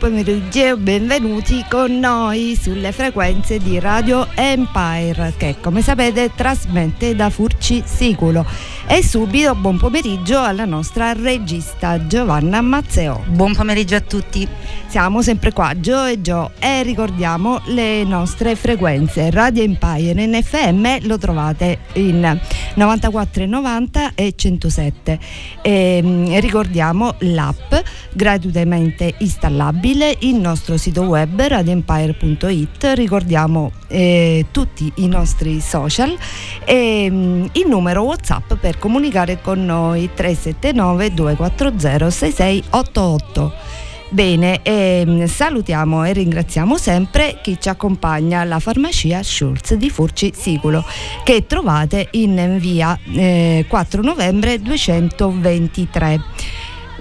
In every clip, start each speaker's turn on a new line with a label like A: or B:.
A: pomeriggio, e benvenuti con noi sulle frequenze di Radio Empire che come sapete trasmette da Furci Siculo. E subito buon pomeriggio alla nostra regista Giovanna Mazzeo.
B: Buon pomeriggio a tutti.
A: Siamo sempre qua, Gio e Gio, e ricordiamo le nostre frequenze. Radio Empire in FM lo trovate in 94,90 e 107. E, mm, ricordiamo l'app gratuitamente installabile, il nostro sito web radioempire.it, ricordiamo eh, tutti i nostri social e mm, il numero WhatsApp per comunicare con noi 379 240 6688. Bene, ehm, salutiamo e ringraziamo sempre chi ci accompagna alla farmacia Schulz di Furci Siculo che trovate in via eh, 4 novembre 223.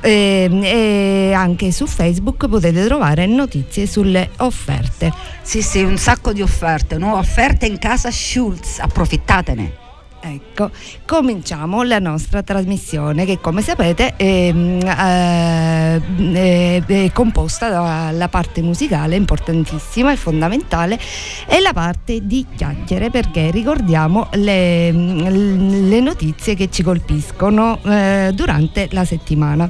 A: Ehm, e anche su Facebook potete trovare notizie sulle offerte.
B: Sì, sì, un sacco di offerte, nuove offerte in casa Schulz, approfittatene.
A: Ecco, cominciamo la nostra trasmissione che come sapete è, mm, eh, è- è composta dalla parte musicale importantissima e fondamentale e la parte di chiacchiere perché ricordiamo le, le notizie che ci colpiscono eh, durante la settimana.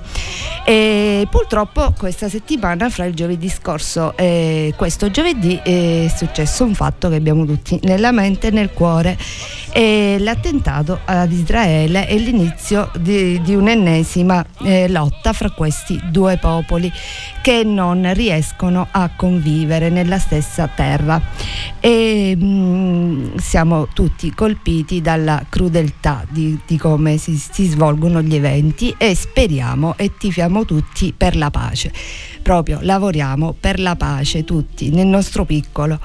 A: E purtroppo questa settimana fra il giovedì scorso e questo giovedì è successo un fatto che abbiamo tutti nella mente e nel cuore e l'attentato ad Israele è l'inizio di, di un'ennesima eh, lotta fra questi due popoli che non riescono a convivere nella stessa terra. E mm, siamo tutti colpiti dalla crudeltà di, di come si, si svolgono gli eventi e speriamo e tifiamo tutti per la pace proprio lavoriamo per la pace tutti nel nostro piccolo.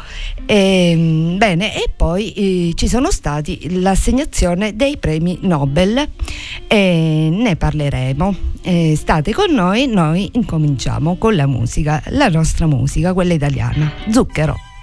A: E, mm, bene, e poi eh, ci sono stati l'assegnazione dei premi Nobel e ne parleremo. Eh, state con noi, noi incominciamo con la musica, la nostra musica, quella italiana. Zucchero.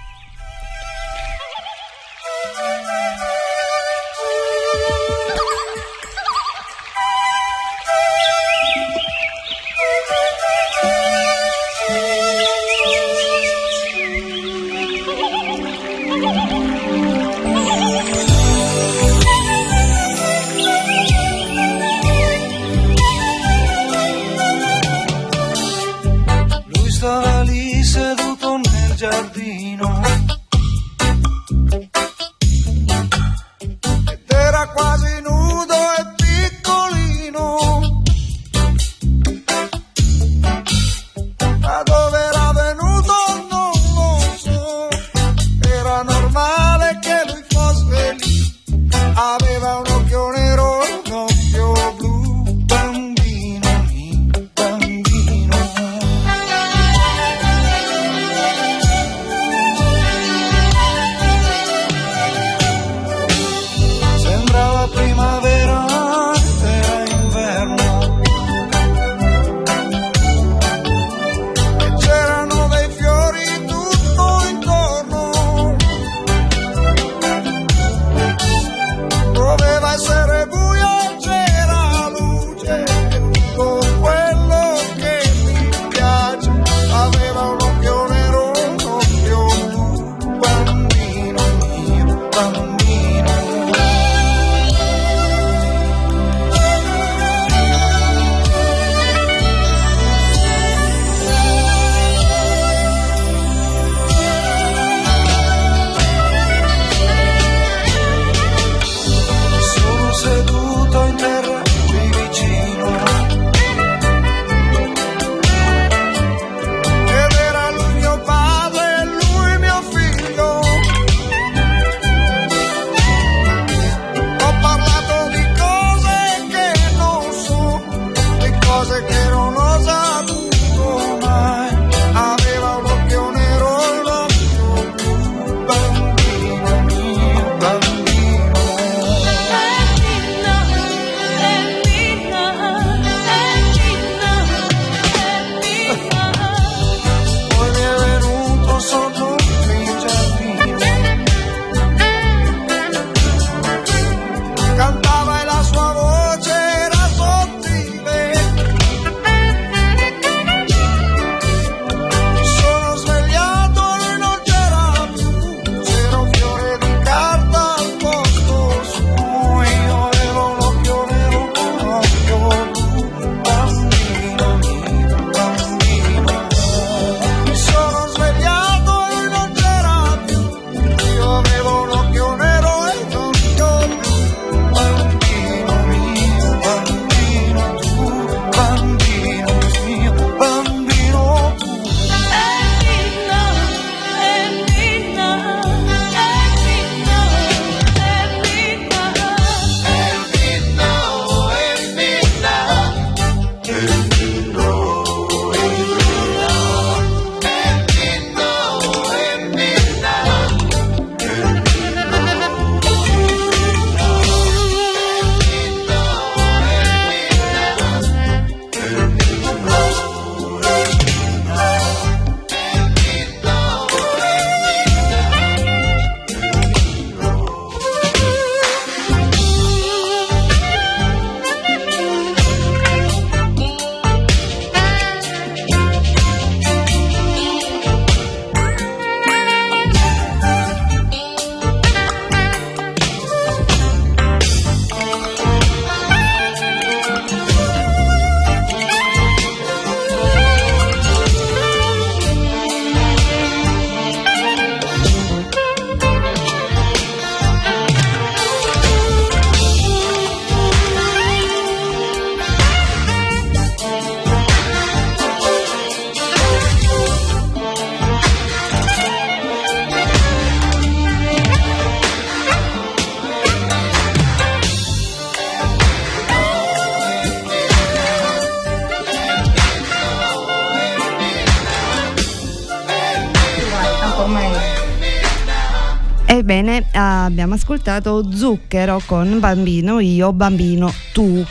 A: Ascoltato Zucchero con Bambino io, Bambino tu.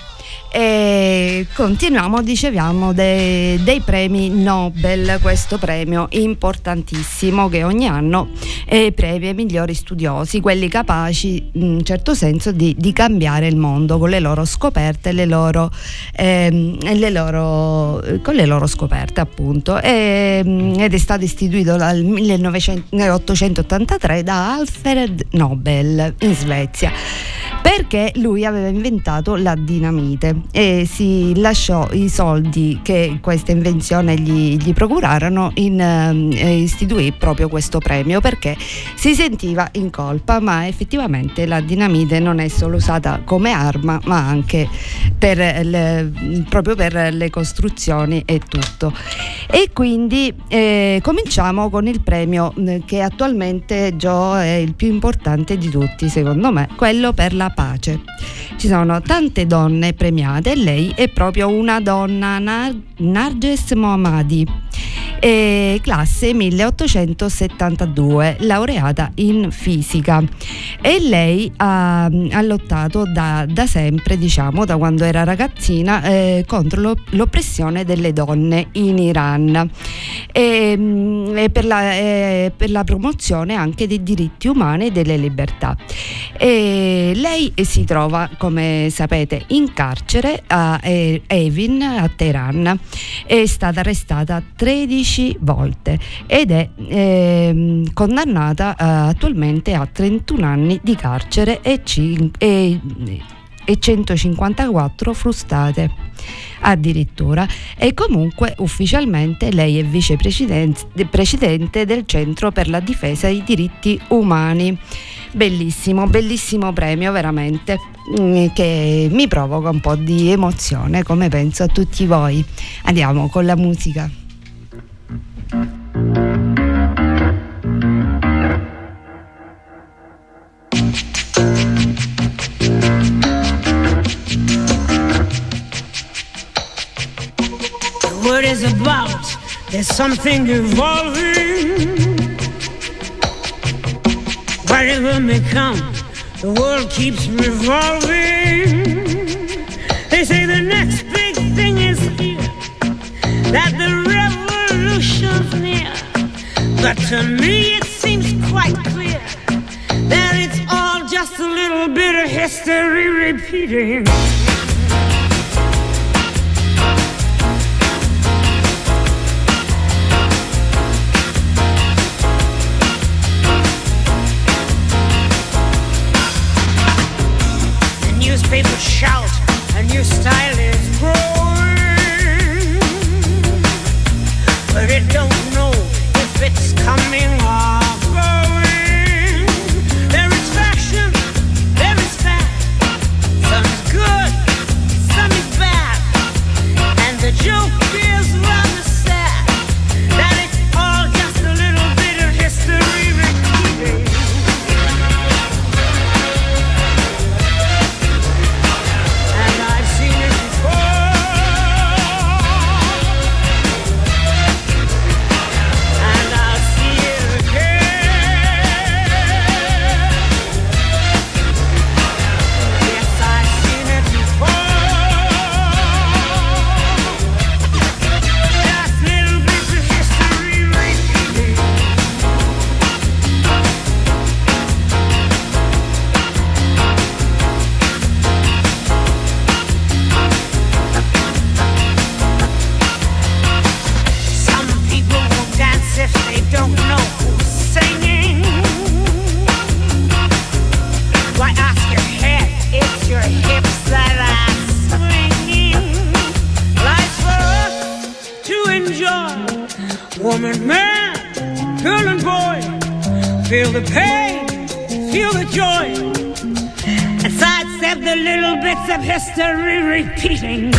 A: Continuiamo, dicevamo, de- dei premi Nobel, questo premio importantissimo che ogni anno eh, premia i migliori studiosi, quelli capaci in un certo senso di, di cambiare il mondo con le loro scoperte, le loro, ehm, le loro, con le loro scoperte appunto. E, ed è stato istituito dal 1883 da Alfred Nobel in Svezia perché lui aveva inventato la dinamite e si lasciò i soldi che questa invenzione gli, gli procurarono in eh, istituì proprio questo premio perché si sentiva in colpa ma effettivamente la dinamite non è solo usata come arma ma anche per le, proprio per le costruzioni e tutto e quindi eh, cominciamo con il premio eh, che attualmente Joe è il più importante di tutti secondo me quello per la pace. Ci sono tante donne premiate e lei è proprio una donna, Nar- Narges Mohammadi, eh, classe 1872, laureata in fisica. E lei ha, ha lottato da, da, sempre, diciamo, da quando era ragazzina, eh, contro lo, l'oppressione delle donne in Iran e, e per, la, eh, per, la, promozione anche dei diritti umani e delle libertà. E lei si trova, come sapete, in carcere a Evin, a Teheran. È stata arrestata 13 volte ed è eh, condannata eh, attualmente a 31 anni di carcere e, cin- e, e 154 frustate addirittura e comunque ufficialmente lei è vicepresidente del Centro per la difesa dei diritti umani. Bellissimo, bellissimo premio veramente mm, che mi provoca un po' di emozione come penso a tutti voi. Andiamo con la musica.
C: There's something evolving. Whatever may come, the world keeps revolving. They say the next big thing is here, that the revolution's near. But to me it seems quite clear that it's all just a little bit of history repeating. Feel the pain, feel the joy. And sidestep the little bits of history repeating.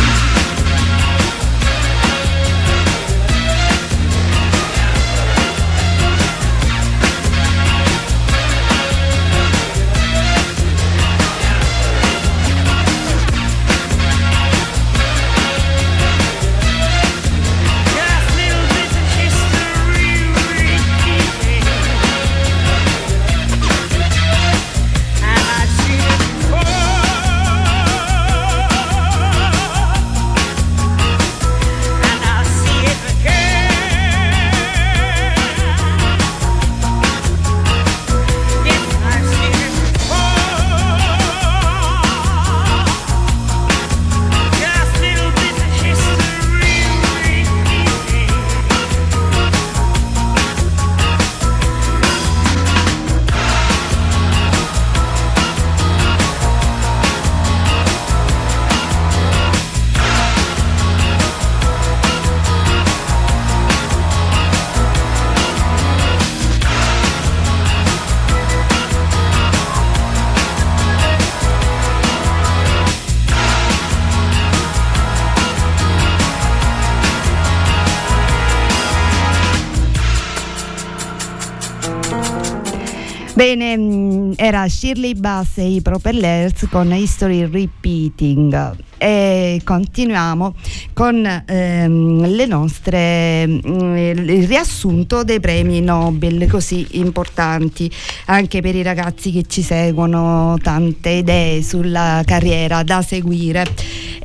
A: Bene, mh, era Shirley Bass e i Propellers con History Repeating. E continuiamo con ehm, le nostre mh, il riassunto dei premi Nobel così importanti anche per i ragazzi che ci seguono tante idee sulla carriera da seguire.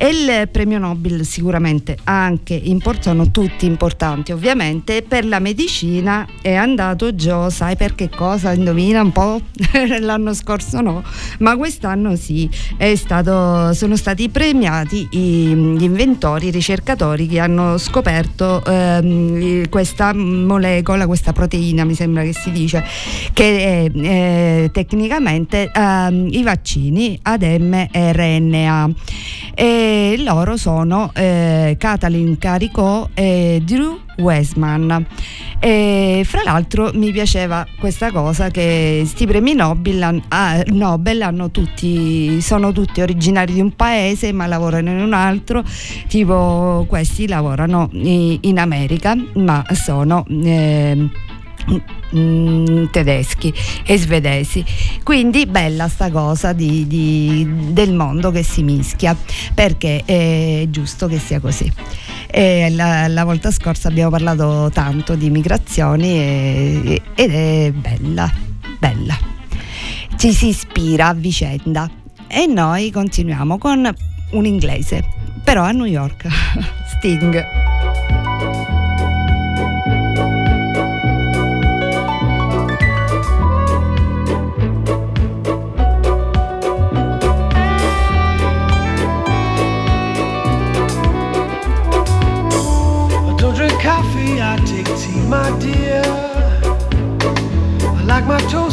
A: E il premio Nobel sicuramente anche sono tutti importanti ovviamente. Per la medicina è andato giù sai per che cosa? Indovina un po' l'anno scorso no ma quest'anno sì. Stato, sono stati premiati i- gli inventori i ricercatori che hanno scoperto ehm, questa molecola questa proteina mi sembra che si dice che è eh, tecnicamente ehm, i vaccini ad mRNA. E loro sono eh, Kathleen Caricò e Drew Westman. E fra l'altro mi piaceva questa cosa che sti premi Nobel, ah, Nobel tutti, sono tutti originari di un paese ma lavorano in un altro. Tipo questi lavorano in America ma sono mm, tedeschi e svedesi. Quindi bella sta cosa di- di- del mondo che si mischia perché è giusto che sia così. La, la volta scorsa abbiamo parlato tanto di migrazioni e- ed è bella bella. Ci si ispira a vicenda. E noi continuiamo con un inglese però a New York. Sting
D: my dear. I like my toast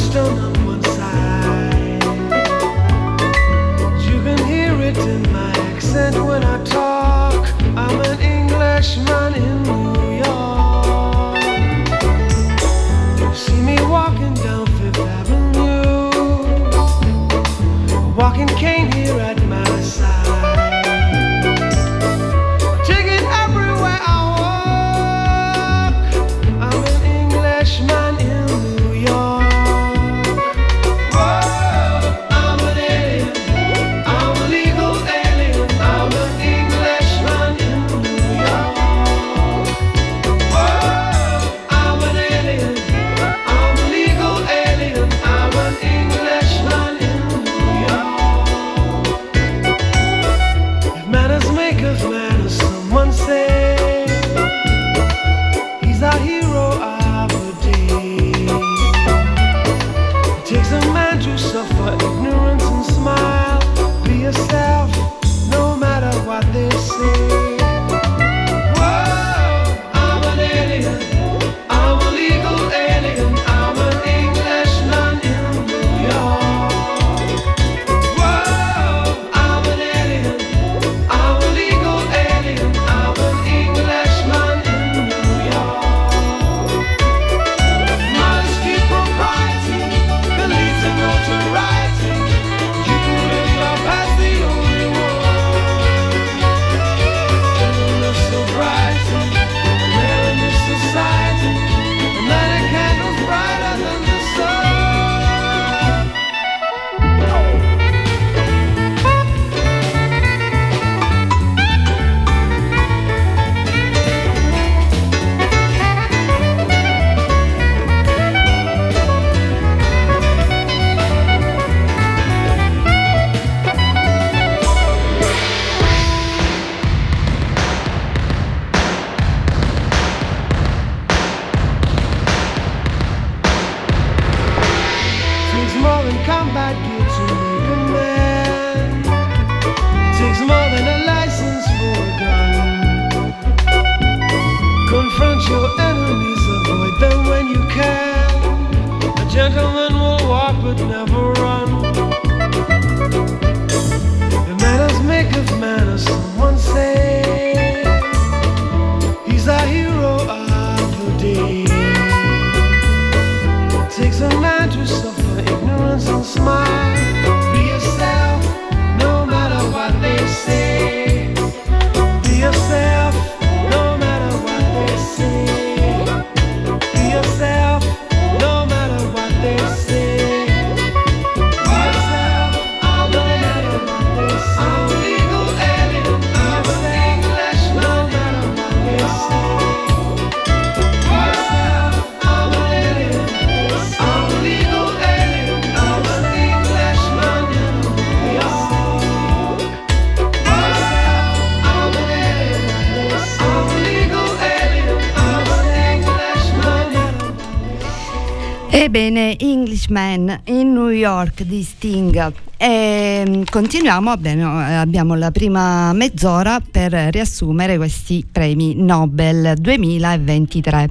E: Ebbene, Englishman in New York di Sting. E continuiamo, abbiamo, abbiamo la prima mezz'ora per riassumere questi premi Nobel 2023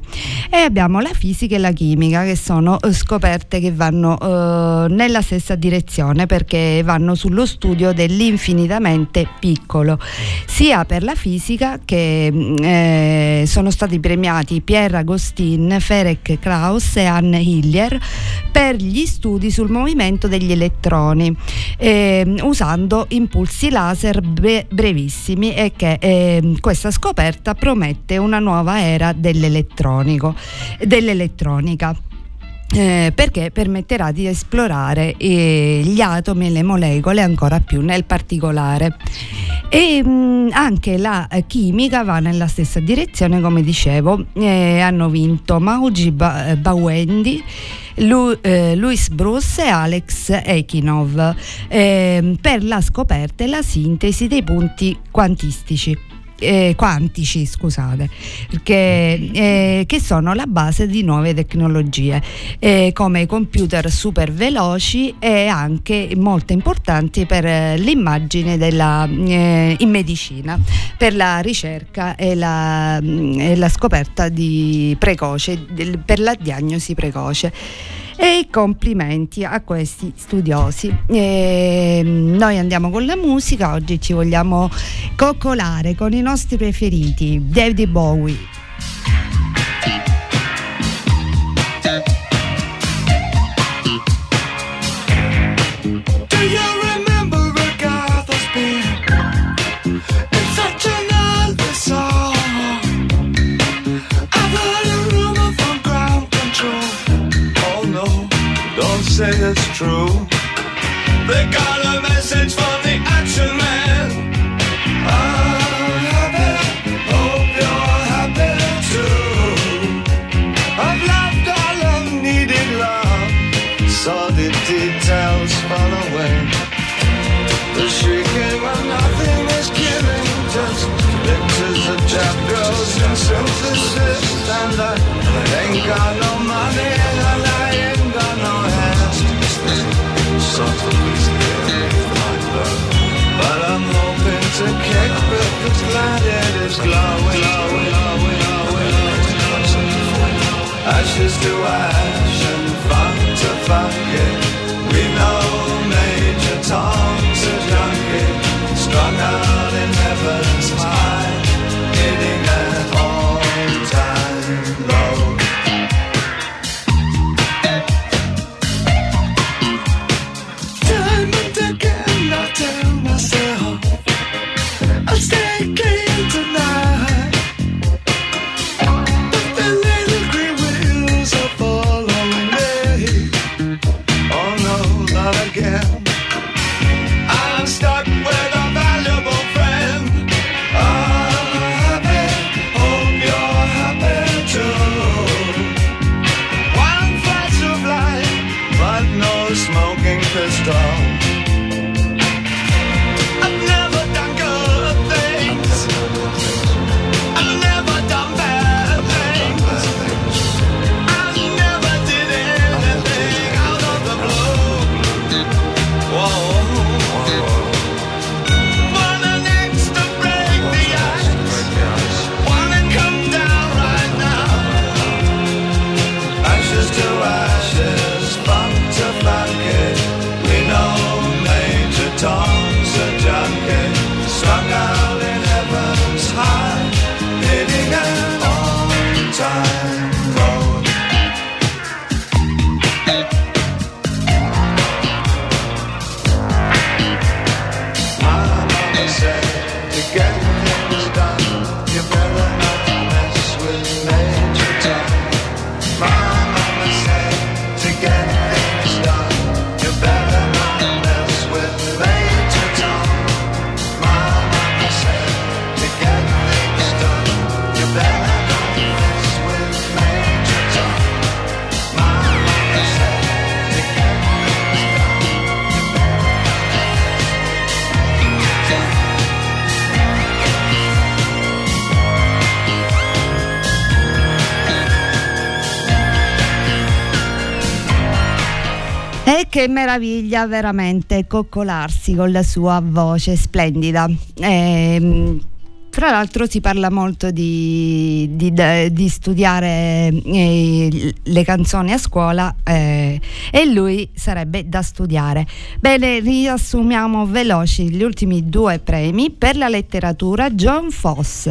E: e abbiamo la fisica e la chimica che sono eh, scoperte che vanno eh, nella stessa direzione perché vanno sullo studio dell'infinitamente piccolo sia per la fisica che mm, eh, sono stati premiati Pierre Agostin, Ferenc Krauss e Anne Hillier per gli studi sul movimento degli elettroni ehm, usando impulsi laser bre- brevissimi e che ehm, questa scoperta promette una nuova era dell'elettronico, dell'elettronica. Eh, perché permetterà di esplorare eh, gli atomi e le molecole ancora più nel particolare. E mh, anche la eh, chimica va nella stessa direzione, come dicevo, eh, hanno vinto Mauji ba- Bawendi. Lu- eh, Louis Bruce e Alex Ekinov ehm, per la scoperta e la sintesi dei punti quantistici eh, quantici, scusate, perché, eh, che sono la base di nuove tecnologie eh, come i computer super veloci e anche molto importanti per eh, l'immagine della, eh, in medicina, per la ricerca e la, mm, e la scoperta di precoce, del- per la diagnosi precoce. E complimenti a questi studiosi. E noi andiamo con la musica, oggi ci vogliamo coccolare con i nostri preferiti, David Bowie.
A: Che meraviglia veramente coccolarsi con la sua voce splendida. Ehm, fra l'altro si parla molto di, di- di studiare eh, le canzoni a scuola eh, e lui sarebbe da studiare. Bene, riassumiamo veloci gli ultimi due premi per la letteratura. John Foss,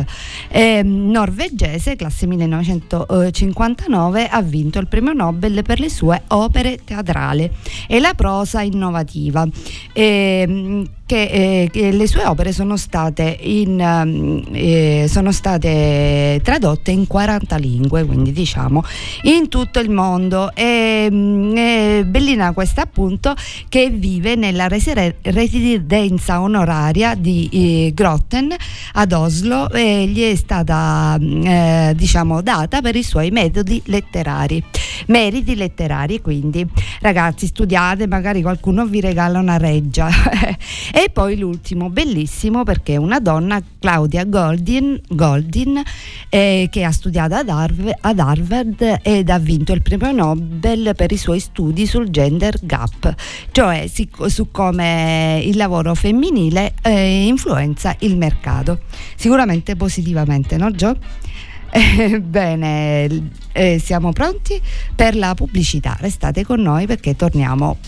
A: eh, norvegese, classe 1959, ha vinto il premio Nobel per le sue opere teatrali e la prosa innovativa. Ehm, che, eh, che le sue opere sono state, in, ehm, eh, sono state tradotte in 40 lingue, quindi diciamo in tutto il mondo. E, mm, eh, Bellina questa appunto che vive nella residenza onoraria di eh, Grotten ad Oslo e gli è stata mm, eh, diciamo data per i suoi metodi letterari, meriti letterari quindi ragazzi studiate, magari qualcuno vi regala una reggia. e poi l'ultimo, bellissimo perché è una donna, Claudia Goldin, Goldin eh, che ha studiato ad, Harv- ad Harvard ed ha vinto il premio Nobel per i suoi studi sul gender gap, cioè su come il lavoro femminile eh, influenza il mercato. Sicuramente positivamente, no Gio? Eh, Bene, eh, siamo pronti per la pubblicità. Restate con noi perché torniamo.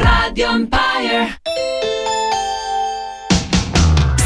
F: Radio Empire.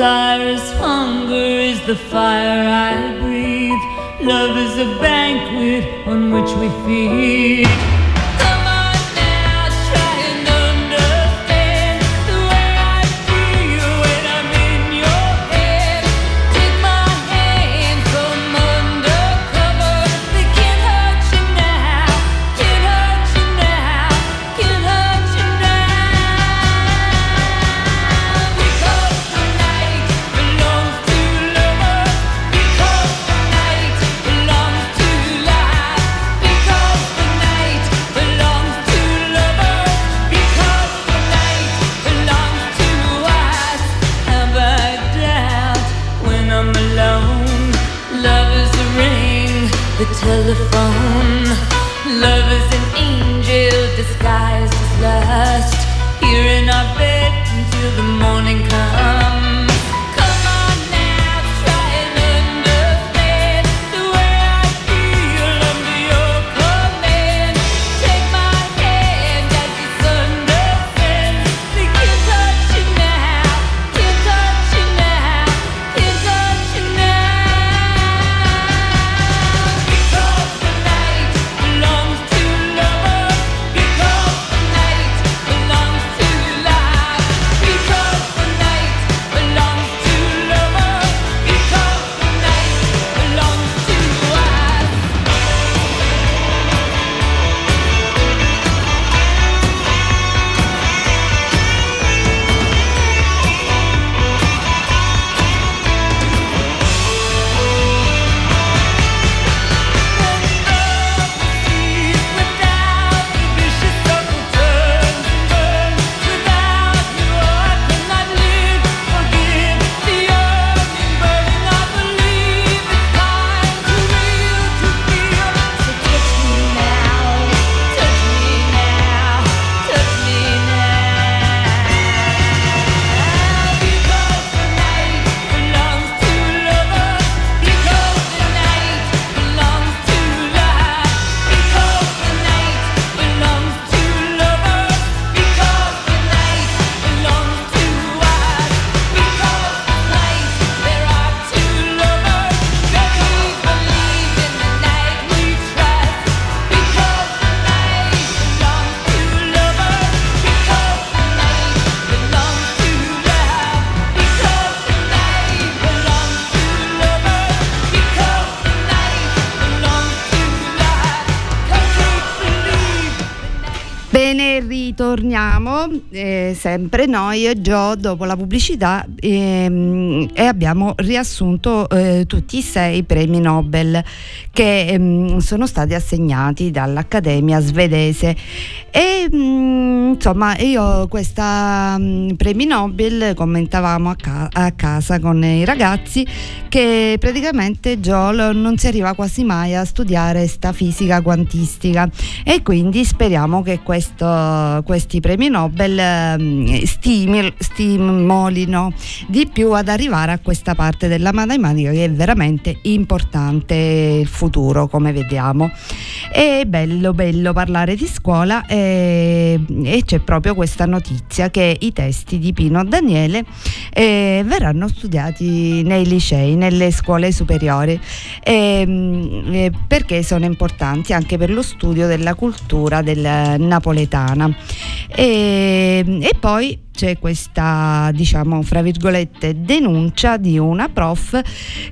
F: Desire is hunger, is the fire I breathe. Love is a banquet on which we feed. Lust. Here in our bed until the morning comes. പിന്നെ
A: torniamo eh, sempre noi e Gio dopo la pubblicità ehm, e abbiamo riassunto eh, tutti i sei premi Nobel che ehm, sono stati assegnati dall'Accademia svedese. E mm, insomma io questa mm, premi Nobel commentavamo a, ca- a casa con i ragazzi che praticamente Joel non si arriva quasi mai a studiare sta fisica quantistica. E quindi speriamo che questo, questi premi Nobel stimil- stimolino di più ad arrivare a questa parte della matematica che è veramente importante il futuro come vediamo. È bello bello parlare di scuola e, e c'è proprio questa notizia che i testi di Pino Daniele eh, verranno studiati nei licei nelle scuole superiori ehm, eh, perché sono importanti anche per lo studio della cultura del napoletana e, e poi c'è questa diciamo fra virgolette denuncia di una prof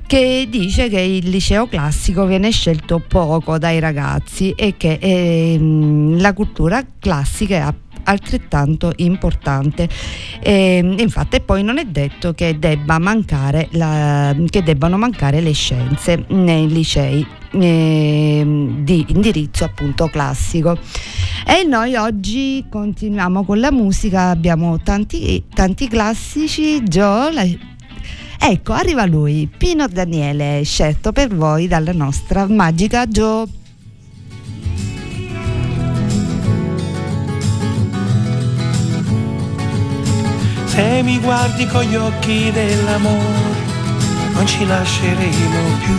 A: che dice che il liceo classico viene scelto poco dai ragazzi e che ehm, la cultura classica è altrettanto importante. E, infatti poi non è detto che, debba mancare la, che debbano mancare le scienze nei licei eh, di indirizzo appunto classico. E noi oggi continuiamo con la musica abbiamo tanti, tanti classici la, ecco arriva lui Pino Daniele scelto per voi dalla nostra magica Joe
G: Se mi guardi con gli occhi dell'amore, non ci lasceremo più.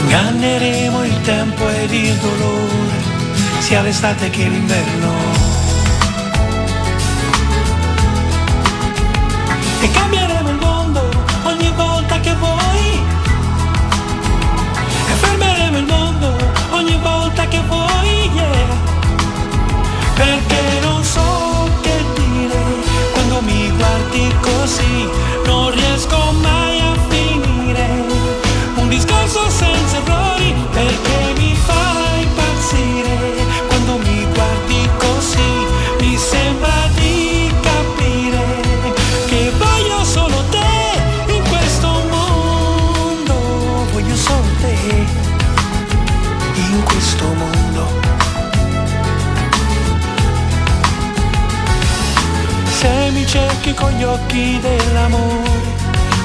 G: Inganneremo il tempo ed il dolore, sia l'estate che l'inverno. E cambieremo perché non so che dire quando mi guardi così, non riesco mai a finire un discorso senza errori con gli occhi dell'amore,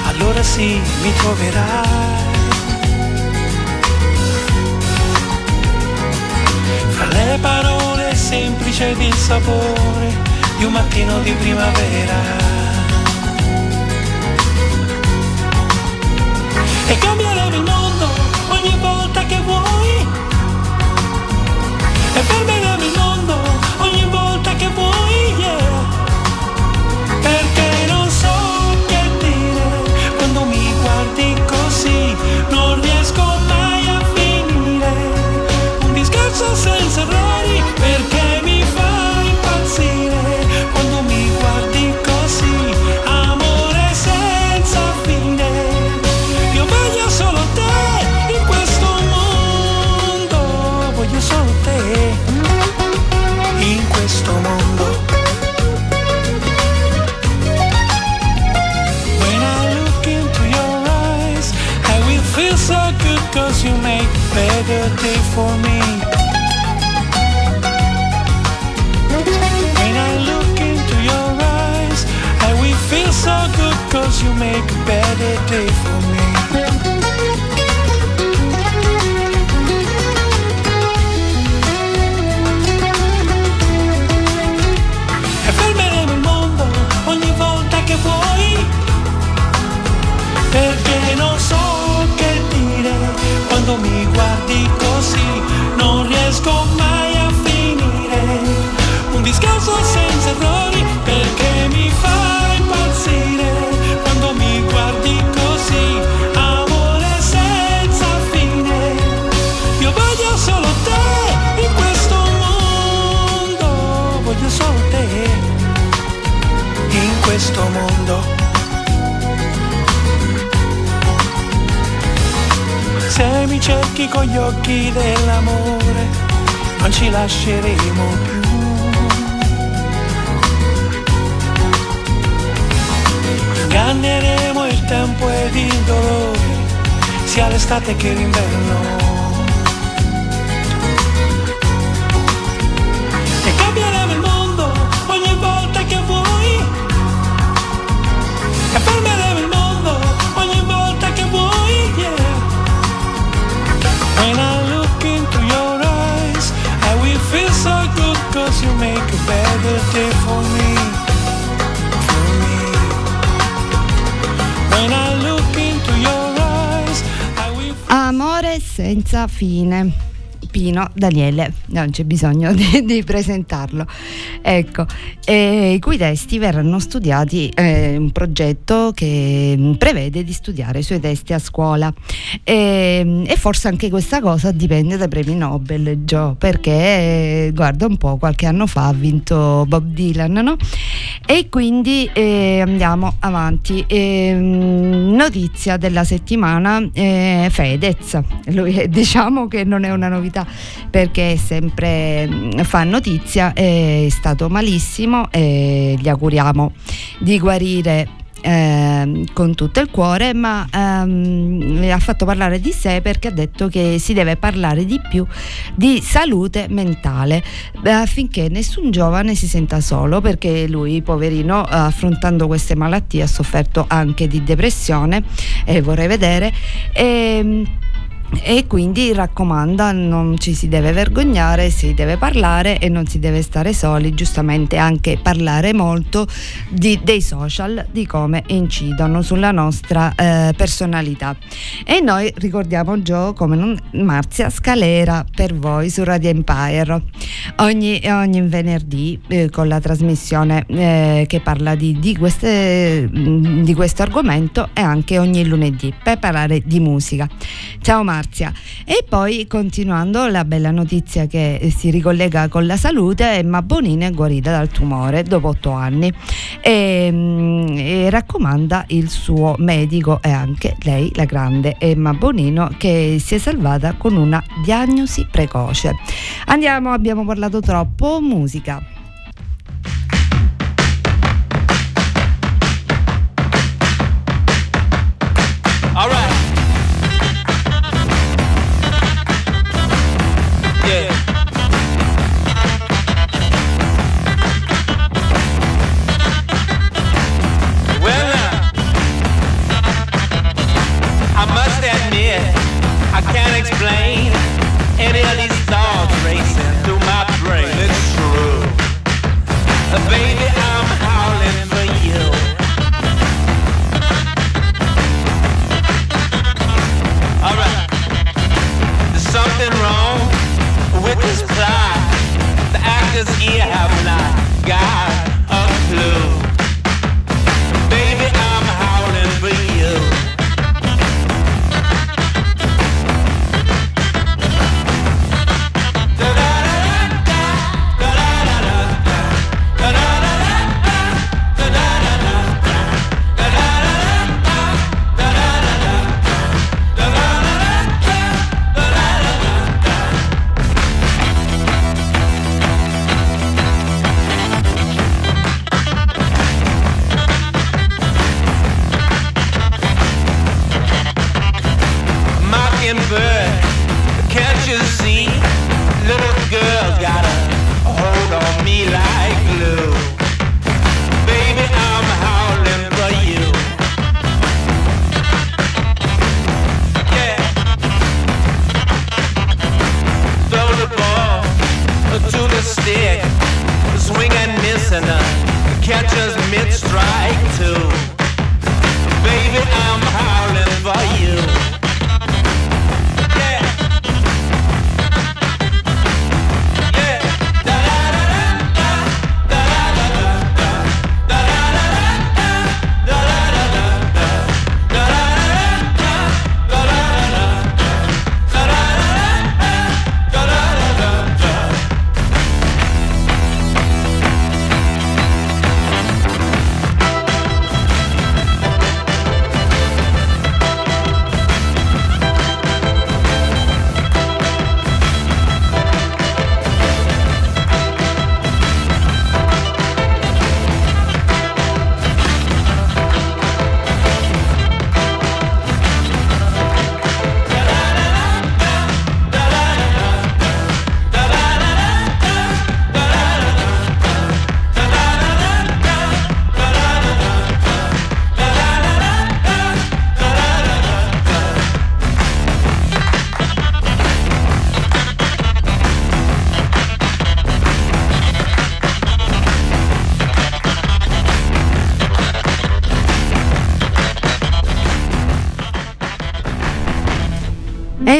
G: allora sì mi troverai. Fra le parole semplici ed il sapore di un mattino di primavera. Inganneremo il tempo ed il dolore, sia l'estate che l'inverno. E cambieremo il mondo ogni volta che vuoi. E fermeremo il mondo ogni volta che vuoi. Yeah. When I look into your eyes, I will feel so good cause you make a better day
A: senza fine. Pino Daniele, non c'è bisogno di, di presentarlo. Ecco, e i cui testi verranno studiati, eh, un progetto che prevede di studiare i suoi testi a scuola. E, e forse anche questa cosa dipende dai premi Nobel, Gio, perché eh, guarda un po', qualche anno fa ha vinto Bob Dylan, no? E quindi eh, andiamo avanti. Ehm, notizia della settimana, eh, Fedez. Lui eh, diciamo che non è una novità perché sempre mm, fa notizia, è stato malissimo e gli auguriamo di guarire ehm, con tutto il cuore, ma ehm, ha fatto parlare di sé perché ha detto che si deve parlare di più di salute mentale eh, affinché nessun giovane si senta solo perché lui, poverino, affrontando queste malattie ha sofferto anche di depressione e vorrei vedere. ehm, e quindi raccomanda non ci si deve vergognare, si deve parlare e non si deve stare soli, giustamente anche parlare molto di- dei social, di come incidono sulla nostra eh, personalità. E noi ricordiamo Gio come non, Marzia Scalera per voi su Radio Empire ogni, ogni venerdì eh, con la trasmissione eh, che parla di, di, queste, mh, di questo argomento e anche ogni lunedì per parlare di musica. Ciao Marzia. E poi continuando la bella notizia che si ricollega con la salute, Emma Bonino è guarita dal tumore dopo otto anni e, mm, e raccomanda il suo medico e anche lei, la grande Emma Bonino, che si è salvata con una diagnosi precoce. Andiamo, abbiamo parlato troppo, musica.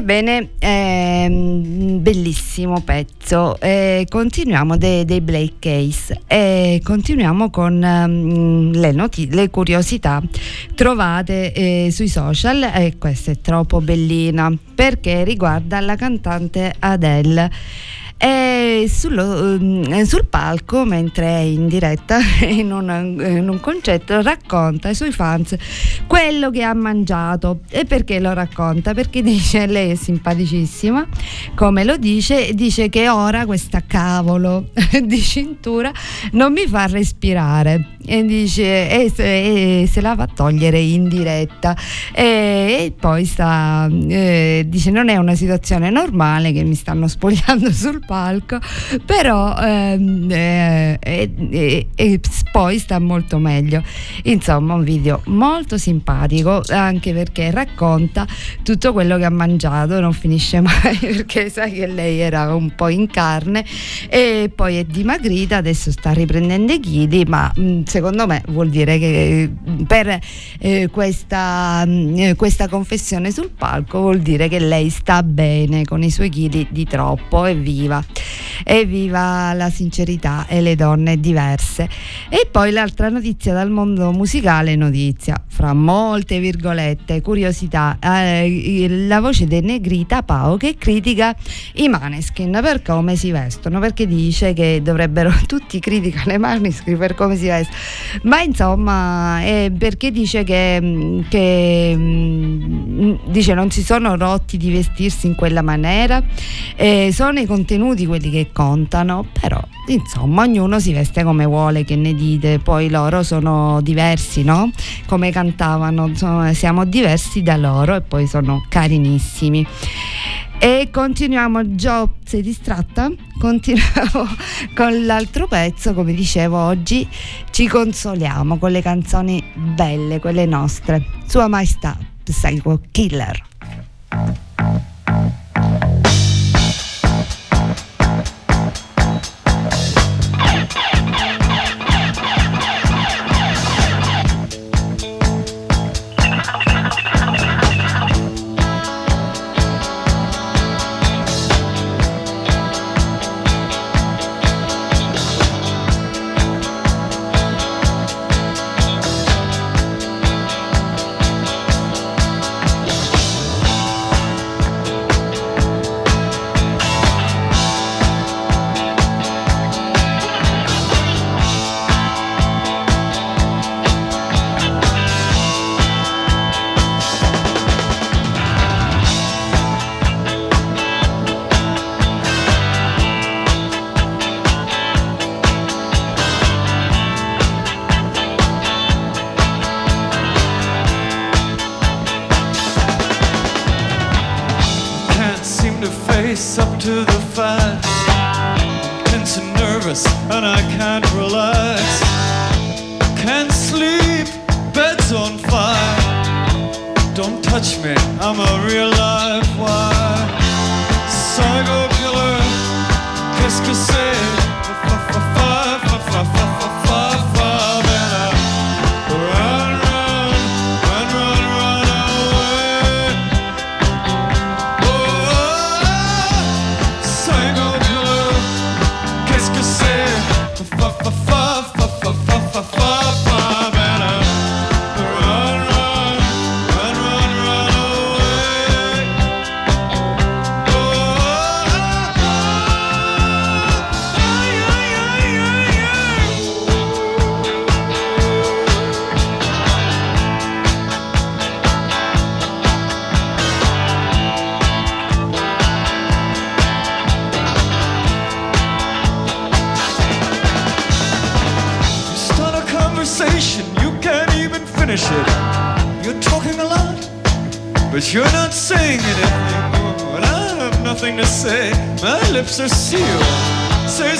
A: Ebbene, ehm, bellissimo pezzo. Eh, continuiamo dei, dei Black Case e continuiamo con ehm, le, noti- le curiosità trovate eh, sui social e questa è troppo bellina perché riguarda la cantante Adele. E sullo- mm, sul palco, mentre è in diretta in un, in un concerto, racconta ai suoi fans quello che ha mangiato. E perché lo racconta? Perché dice, lei è simpaticissima, come lo dice, dice che ora questa cavolo di cintura non mi fa respirare. E dice, e se, e se la fa togliere in diretta. E, e poi sta, eh, dice, non è una situazione normale che mi stanno spogliando sul palco, però ehm, eh, e, e- e poi sta molto meglio. Insomma, un video molto simpatico anche perché racconta tutto quello che ha mangiato, non finisce mai perché sai che lei era un po' in carne e poi è dimagrita, adesso sta riprendendo i chili, ma mh, secondo me vuol dire che mh, per eh, questa, mh, eh, questa confessione sul palco vuol dire che lei sta bene con i suoi chili di troppo, evviva, evviva la sincerità e le donne diverse. E poi l'altra notizia dal mondo musicale, notizia fra molte virgolette, curiosità, eh, la voce di Negrita Pao che critica i Maneskin per come si vestono, perché dice che dovrebbero tutti criticare i Maneskin per come si vestono, ma insomma è perché dice che, mm, che, mm, dice non si sono rotti di vestirsi in quella maniera, eh, sono i contenuti quelli che contano, però insomma ognuno si veste come vuole, che ne dite, poi loro sono diversi, no? Come cantavano, insomma, siamo diversi da loro e poi sono carinissimi. E continuiamo, Gio, sei distratta? Continuiamo con l'altro pezzo, come dicevo oggi, ci consoliamo con le canzoni belle, quelle nostre. Sua Maestà, Psycho Killer.
H: To the fight. Tense and nervous, and I can't relax. Can't sleep, bed's on fire. Don't touch me, I'm a real live wire. Psycho killer, qu'est-ce que c'est? Lips are sealed. Say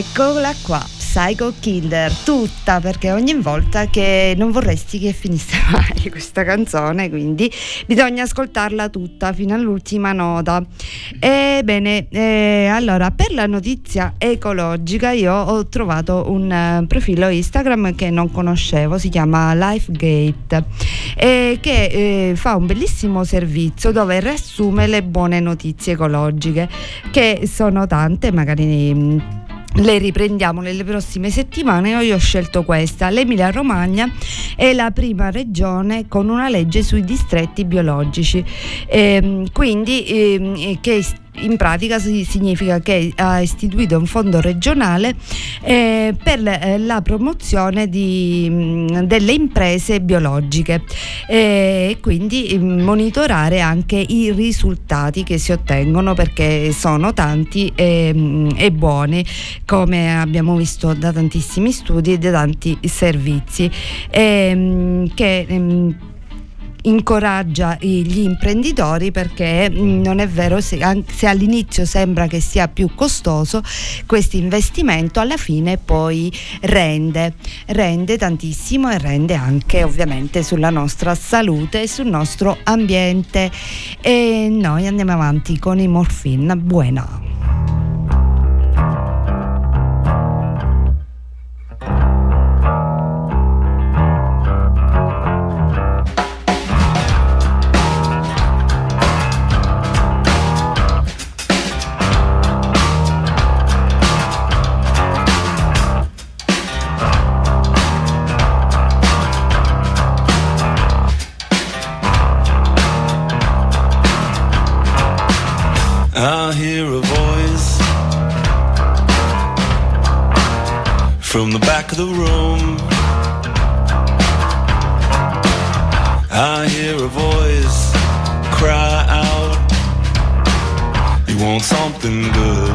A: Eccola qua, Psycho Killer, tutta perché ogni volta che non vorresti che finisse mai questa canzone, quindi bisogna ascoltarla tutta fino all'ultima nota. Ebbene, eh, allora per la notizia ecologica io ho trovato un eh, profilo Instagram che non conoscevo, si chiama Lifegate, eh, che eh, fa un bellissimo servizio dove riassume le buone notizie ecologiche, che sono tante, magari mm, le riprendiamo nelle prossime settimane. Io ho scelto questa. L'Emilia Romagna è la prima regione con una legge sui distretti biologici. Ehm, quindi ehm, che in pratica si- significa che ha istituito un fondo regionale eh, per eh, la promozione di, mh, delle imprese biologiche e quindi mm, monitorare anche i risultati che si ottengono perché sono tanti e, mh, e buoni come abbiamo visto da tantissimi studi e da tanti servizi ehm, che incoraggia gli imprenditori perché mh, non è vero se, se all'inizio sembra che sia più costoso questo investimento alla fine poi rende rende tantissimo e rende anche ovviamente sulla nostra salute e sul nostro ambiente. E noi andiamo avanti con i morfin. Buena
I: from the back of the room. I hear a voice cry out, You want something good?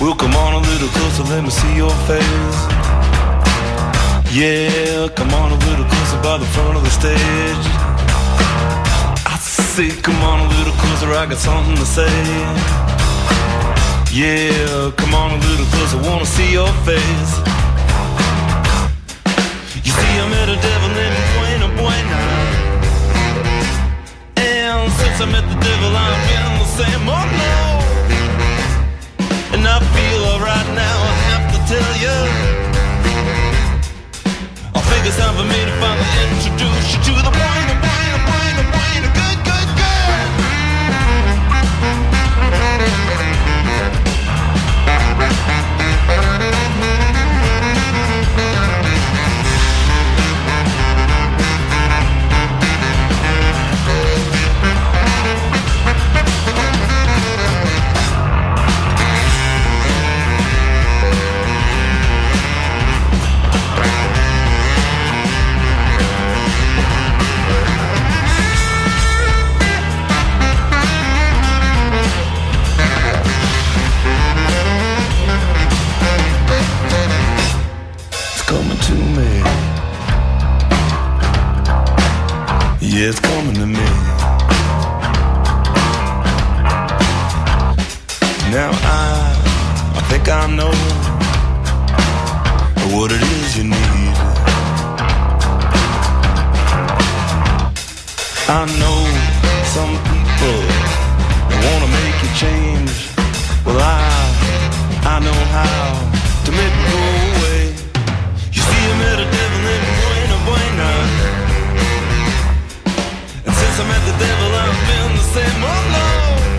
I: Well, come on a little closer, let me see your face. Yeah, come on a little closer by the front of the stage. I say, come on a little closer, I got something to say. Yeah, come on a little closer, I wanna see your face. You see, I met a devil named Buena Buena. And since I met the devil, I've been the same, oh no. And I feel alright now, I have to tell you. I think it's time for me to finally introduce you to the Buena Buena Buena Buena good good Yeah, it's coming to me. Now I, I think I know what it is you need. I know some people wanna make you change. Well, I, I know how Been the same alone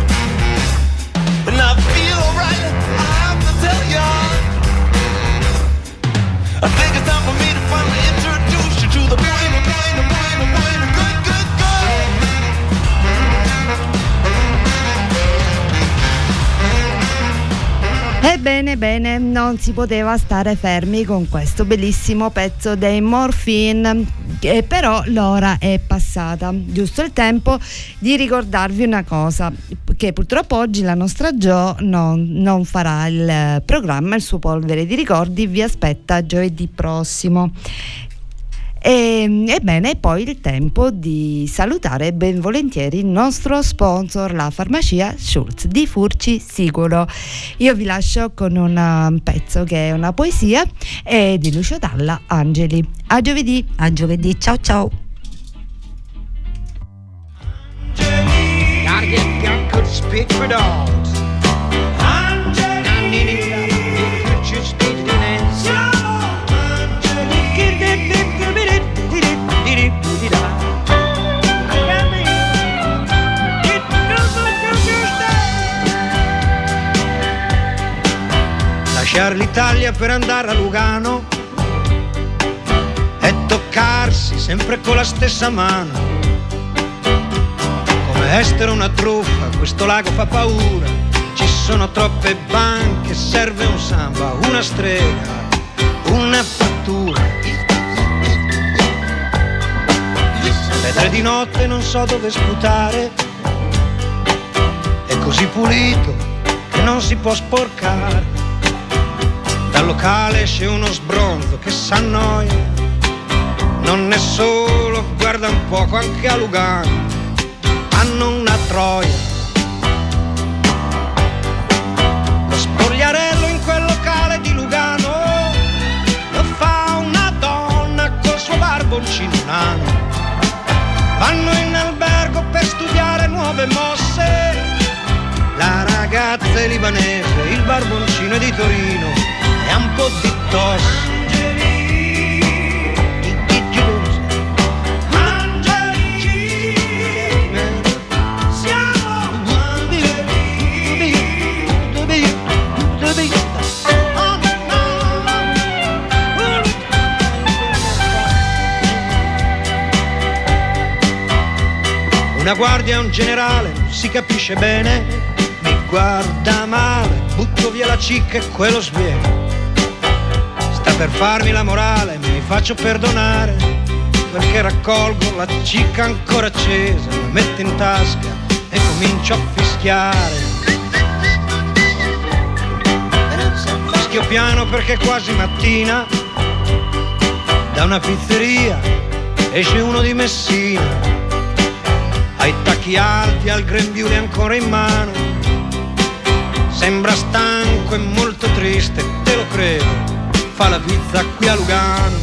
A: Ebbene, bene, non si poteva stare fermi con questo bellissimo pezzo dei Morphine, che però l'ora è passata, giusto il tempo di ricordarvi una cosa, che purtroppo oggi la nostra Jo non, non farà il programma, il suo polvere di ricordi vi aspetta giovedì prossimo. E, ebbene, è poi il tempo di salutare ben volentieri il nostro sponsor, la farmacia Schultz di Furci Sicuro. Io vi lascio con un pezzo che è una poesia eh, di Lucio Dalla, Angeli. A giovedì.
B: A giovedì, ciao ciao.
J: Gotta Lasciare l'Italia per andare a Lugano e toccarsi sempre con la stessa mano. Come essere una truffa, questo lago fa paura. Ci sono troppe banche, serve un samba, una strega, una fattura. Le tre di notte non so dove sputare, è così pulito che non si può sporcare. Locale esce uno sbronzo che s'annoia, non è solo, guarda un poco anche a Lugano, hanno una troia. Lo spogliarello in quel locale di Lugano lo fa una donna col suo barboncino nano. Vanno in albergo per studiare nuove mosse. La ragazza è libanese, il barboncino è di Torino ha un po' di tosse. Una guardia e un generale, non si capisce bene, mi guarda male, butto via la cicca e quello sviene. Per farmi la morale, mi faccio perdonare, perché raccolgo la cicca ancora accesa, la metto in tasca e comincio a fischiare. Fischio piano perché è quasi mattina, da una pizzeria esce uno di Messina ai tacchi alti, al grembiule ancora in mano. Sembra stanco e molto triste, te lo credo, fa la pizza qui a Lugano.